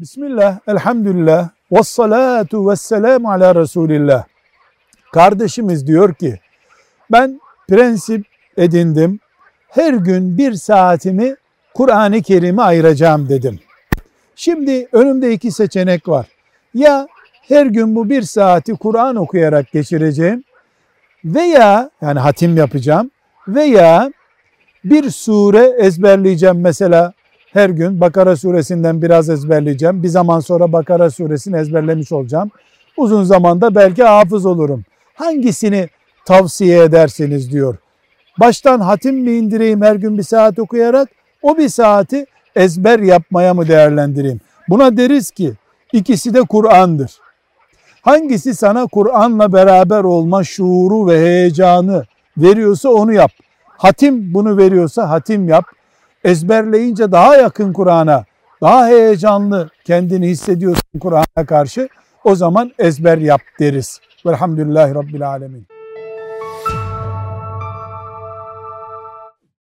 Bismillah, elhamdülillah, ve salatu ve selamu ala Resulillah. Kardeşimiz diyor ki, ben prensip edindim, her gün bir saatimi Kur'an-ı Kerim'e ayıracağım dedim. Şimdi önümde iki seçenek var. Ya her gün bu bir saati Kur'an okuyarak geçireceğim veya yani hatim yapacağım veya bir sure ezberleyeceğim mesela her gün Bakara suresinden biraz ezberleyeceğim. Bir zaman sonra Bakara suresini ezberlemiş olacağım. Uzun zamanda belki hafız olurum. Hangisini tavsiye edersiniz diyor. Baştan hatim mi indireyim her gün bir saat okuyarak o bir saati ezber yapmaya mı değerlendireyim? Buna deriz ki ikisi de Kur'an'dır. Hangisi sana Kur'an'la beraber olma şuuru ve heyecanı veriyorsa onu yap. Hatim bunu veriyorsa hatim yap. Ezberleyince daha yakın Kur'an'a, daha heyecanlı kendini hissediyorsun Kur'an'a karşı. O zaman ezber yap deriz. Velhamdülillahi Rabbil Alemin.